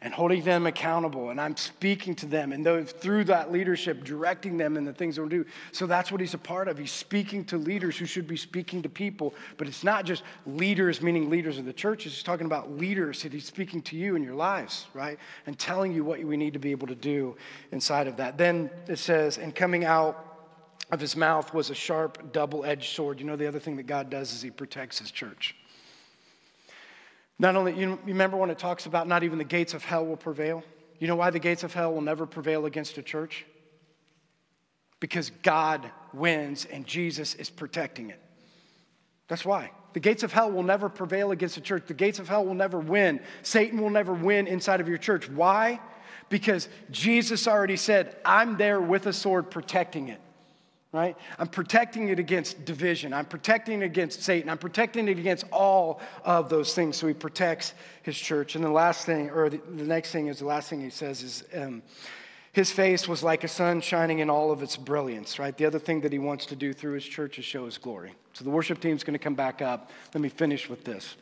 and holding them accountable. And I'm speaking to them and through that leadership, directing them in the things they'll do. So that's what he's a part of. He's speaking to leaders who should be speaking to people. But it's not just leaders, meaning leaders of the church. He's talking about leaders that he's speaking to you in your lives, right? And telling you what we need to be able to do inside of that. Then it says, and coming out of his mouth was a sharp, double edged sword. You know, the other thing that God does is he protects his church. Not only, you remember when it talks about not even the gates of hell will prevail? You know why the gates of hell will never prevail against a church? Because God wins and Jesus is protecting it. That's why. The gates of hell will never prevail against a church. The gates of hell will never win. Satan will never win inside of your church. Why? Because Jesus already said, I'm there with a sword protecting it right? I'm protecting it against division. I'm protecting it against Satan. I'm protecting it against all of those things. So he protects his church. And the last thing, or the, the next thing is the last thing he says is um, his face was like a sun shining in all of its brilliance, right? The other thing that he wants to do through his church is show his glory. So the worship team's going to come back up. Let me finish with this.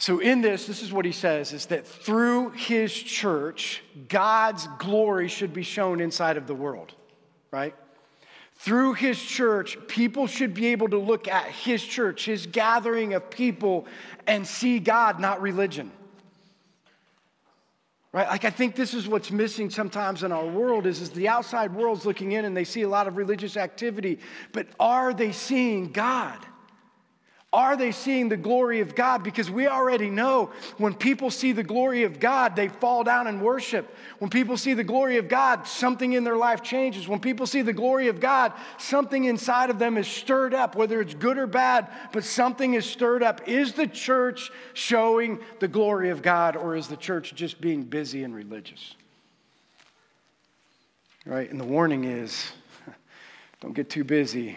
So, in this, this is what he says is that through his church, God's glory should be shown inside of the world, right? Through his church, people should be able to look at his church, his gathering of people, and see God, not religion. Right? Like, I think this is what's missing sometimes in our world is, is the outside world's looking in and they see a lot of religious activity, but are they seeing God? Are they seeing the glory of God? Because we already know when people see the glory of God, they fall down and worship. When people see the glory of God, something in their life changes. When people see the glory of God, something inside of them is stirred up, whether it's good or bad, but something is stirred up. Is the church showing the glory of God, or is the church just being busy and religious? Right? And the warning is *laughs* don't get too busy,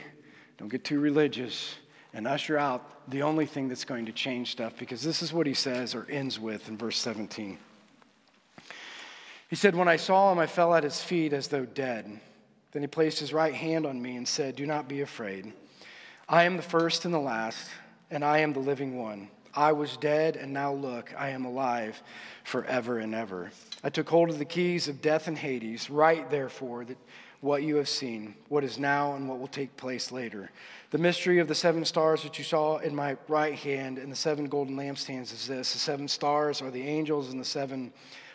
don't get too religious and usher out the only thing that's going to change stuff because this is what he says or ends with in verse 17. He said, When I saw him, I fell at his feet as though dead. Then he placed his right hand on me and said, Do not be afraid. I am the first and the last, and I am the living one. I was dead, and now look, I am alive forever and ever. I took hold of the keys of death and Hades. Write, therefore, that what you have seen, what is now, and what will take place later. The mystery of the seven stars that you saw in my right hand and the seven golden lampstands is this the seven stars are the angels, and the seven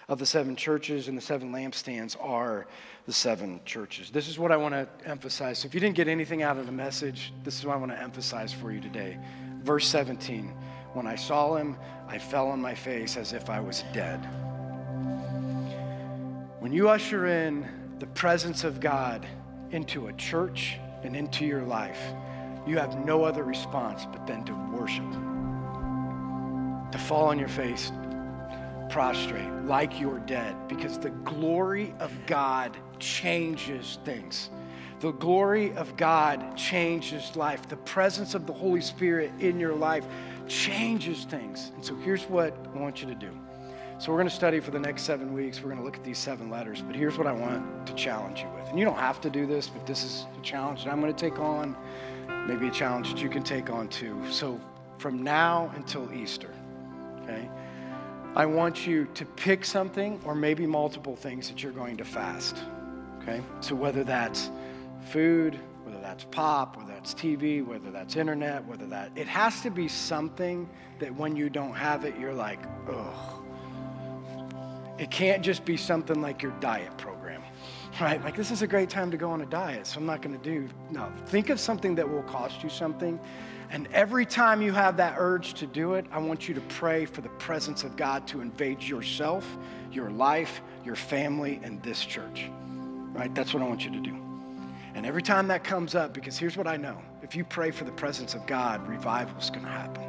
of the seven churches and the seven lampstands are the seven churches. This is what I want to emphasize. So if you didn't get anything out of the message, this is what I want to emphasize for you today. Verse 17 When I saw him, I fell on my face as if I was dead. When you usher in the presence of God into a church and into your life, you have no other response but then to worship, to fall on your face, prostrate like you're dead, because the glory of God changes things. The glory of God changes life. The presence of the Holy Spirit in your life changes things. And so here's what I want you to do. So we're going to study for the next seven weeks. We're going to look at these seven letters. But here's what I want to challenge you with. And you don't have to do this, but this is a challenge that I'm going to take on maybe a challenge that you can take on too. So from now until Easter, okay, I want you to pick something or maybe multiple things that you're going to fast. Okay? So whether that's food, whether that's pop, whether that's TV, whether that's internet, whether that it has to be something that when you don't have it, you're like, ugh. It can't just be something like your diet program, right? Like, this is a great time to go on a diet, so I'm not gonna do. No, think of something that will cost you something. And every time you have that urge to do it, I want you to pray for the presence of God to invade yourself, your life, your family, and this church, right? That's what I want you to do. And every time that comes up, because here's what I know if you pray for the presence of God, revival is gonna happen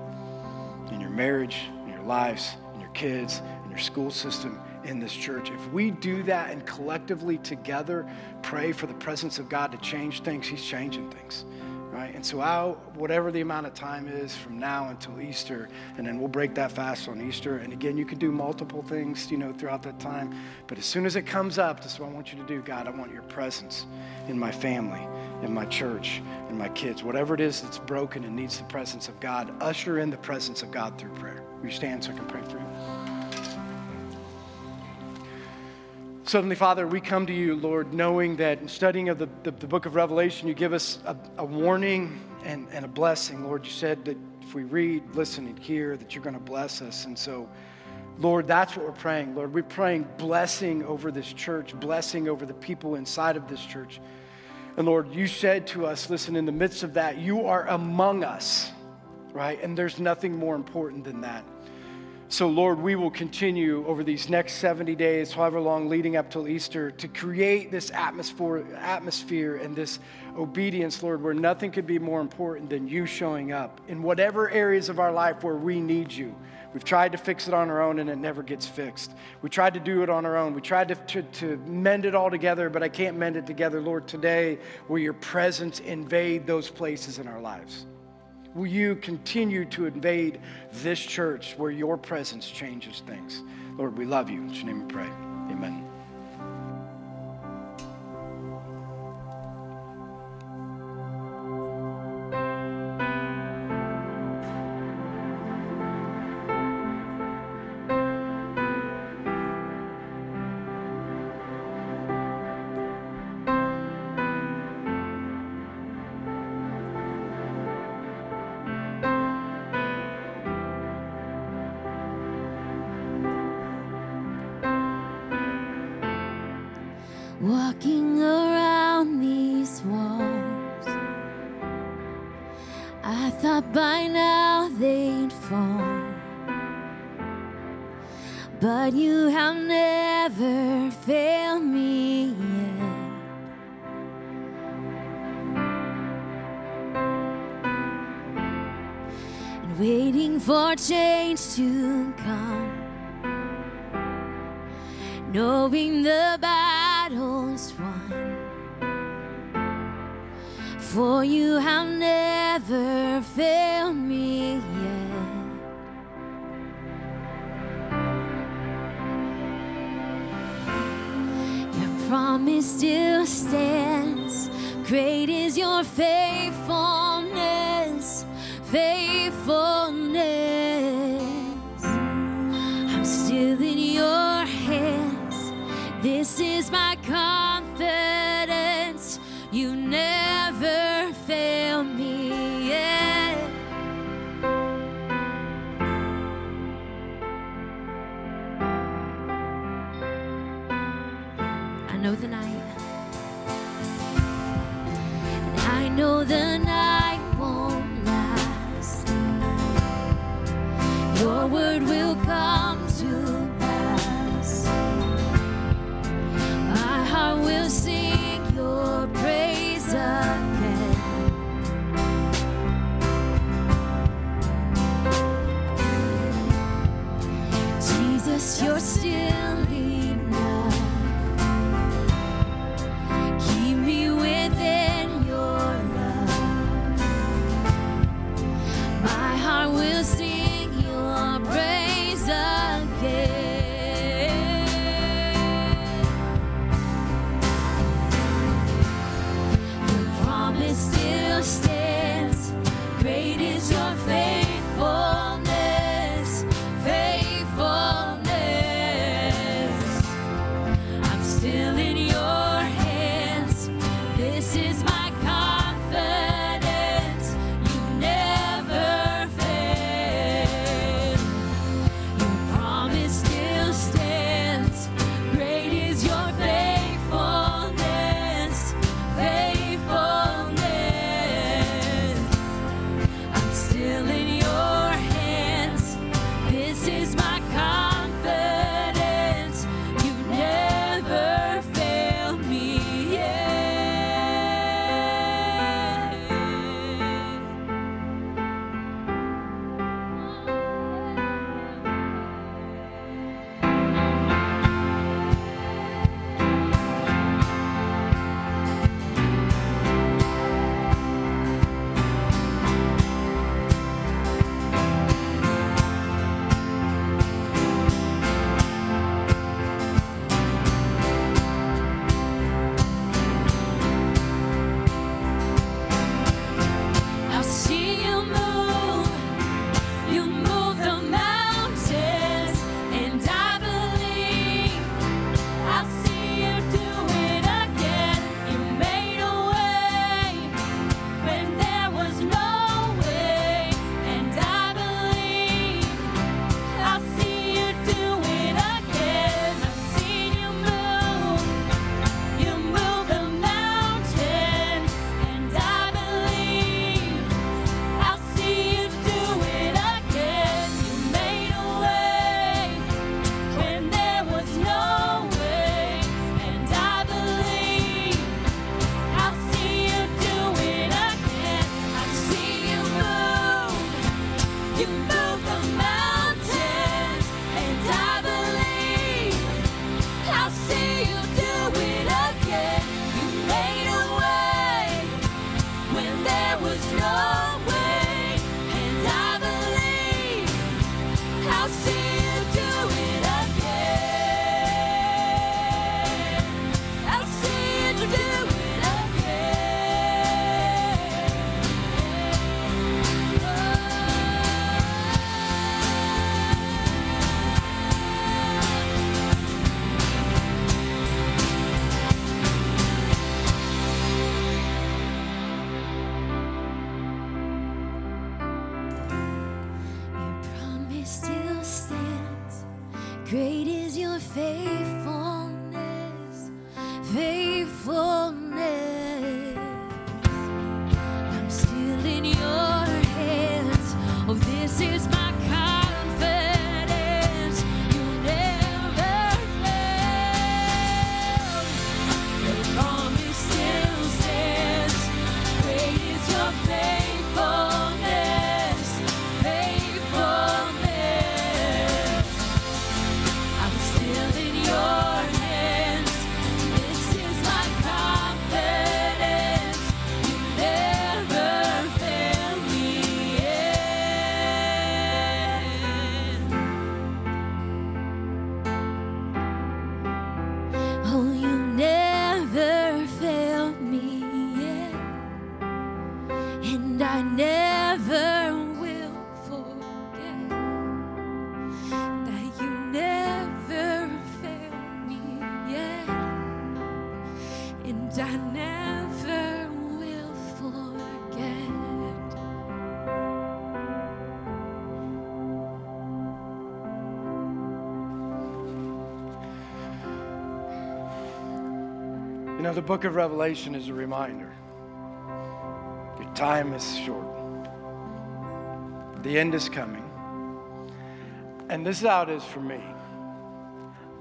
in your marriage, in your lives, in your kids, in your school system, in this church. If we do that and collectively together pray for the presence of God to change things, He's changing things. Right? And so, out whatever the amount of time is from now until Easter, and then we'll break that fast on Easter. And again, you can do multiple things, you know, throughout that time. But as soon as it comes up, this is what I want you to do. God, I want your presence in my family, in my church, in my kids. Whatever it is that's broken and needs the presence of God, usher in the presence of God through prayer. Will you stand so I can pray for you? Suddenly, Father, we come to you, Lord, knowing that in studying of the, the, the book of Revelation, you give us a, a warning and, and a blessing. Lord, you said that if we read, listen, and hear, that you're going to bless us. And so, Lord, that's what we're praying. Lord, we're praying blessing over this church, blessing over the people inside of this church. And Lord, you said to us, listen, in the midst of that, you are among us, right? And there's nothing more important than that. So, Lord, we will continue over these next 70 days, however long leading up till Easter, to create this atmosphere, atmosphere and this obedience, Lord, where nothing could be more important than you showing up in whatever areas of our life where we need you. We've tried to fix it on our own and it never gets fixed. We tried to do it on our own. We tried to, to, to mend it all together, but I can't mend it together. Lord, today, will your presence invade those places in our lives? Will you continue to invade this church where your presence changes things? Lord, we love you. In your name we pray. Amen. Walking around these walls, I thought by now they'd fall. But you have never failed me yet. And waiting for change to come knowing the battle's won. For you have never failed me yet. Your promise still stands. Great is your faithfulness, faithfulness. I'm still in your hands. This is my know, the book of Revelation is a reminder your time is short, the end is coming. And this is how it is for me.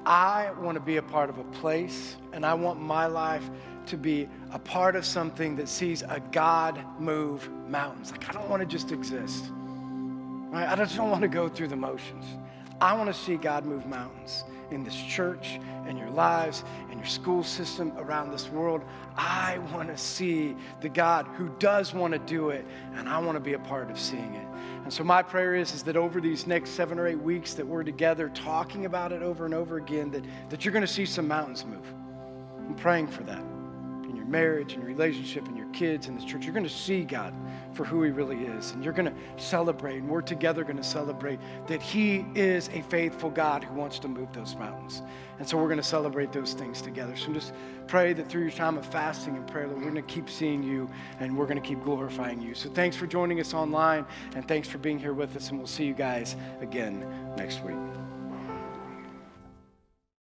I want to be a part of a place, and I want my life to be a part of something that sees a God move mountains. Like, I don't want to just exist. Right? I just don't want to go through the motions. I want to see God move mountains in this church, in your lives, in your school system, around this world. I want to see the God who does want to do it, and I want to be a part of seeing it. And so my prayer is, is that over these next seven or eight weeks that we're together talking about it over and over again, that, that you're going to see some mountains move. I'm praying for that in your marriage, in your relationship, your kids, in this church. You're going to see God for who He really is. And you're going to celebrate, and we're together going to celebrate that He is a faithful God who wants to move those mountains. And so we're going to celebrate those things together. So just pray that through your time of fasting and prayer, that we're going to keep seeing you and we're going to keep glorifying you. So thanks for joining us online, and thanks for being here with us, and we'll see you guys again next week.